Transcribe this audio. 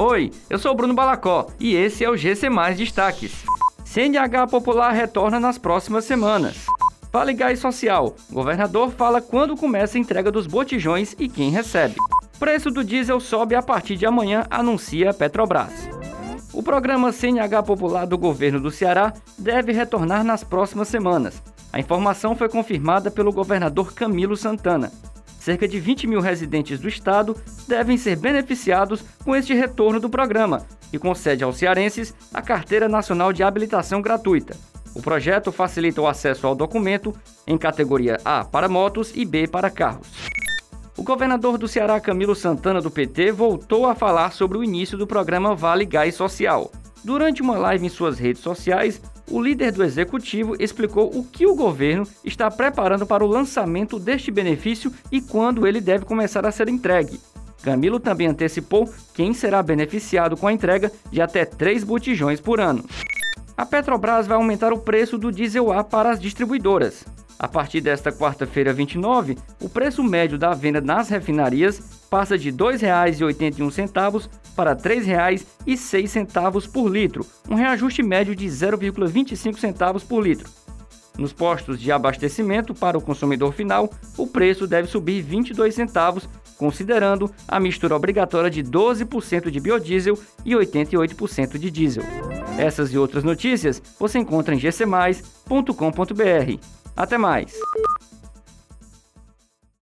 Oi, eu sou Bruno Balacó e esse é o GC Mais Destaques. CNH Popular retorna nas próximas semanas. Vale Gás Social. Governador fala quando começa a entrega dos botijões e quem recebe. Preço do diesel sobe a partir de amanhã, anuncia Petrobras. O programa CNH Popular do governo do Ceará deve retornar nas próximas semanas. A informação foi confirmada pelo governador Camilo Santana cerca de 20 mil residentes do estado devem ser beneficiados com este retorno do programa, que concede aos cearenses a Carteira Nacional de Habilitação Gratuita. O projeto facilita o acesso ao documento em categoria A para motos e B para carros. O governador do Ceará, Camilo Santana, do PT, voltou a falar sobre o início do programa Vale Gás Social. Durante uma live em suas redes sociais, o líder do executivo explicou o que o governo está preparando para o lançamento deste benefício e quando ele deve começar a ser entregue. Camilo também antecipou quem será beneficiado com a entrega de até três botijões por ano. A Petrobras vai aumentar o preço do diesel A para as distribuidoras. A partir desta quarta-feira 29, o preço médio da venda nas refinarias passa de R$ 2,81 para R$ 3,06 por litro, um reajuste médio de 0,25 centavos por litro. Nos postos de abastecimento para o consumidor final, o preço deve subir 22 centavos, considerando a mistura obrigatória de 12% de biodiesel e 88% de diesel. Essas e outras notícias você encontra em gcmais.com.br. Até mais!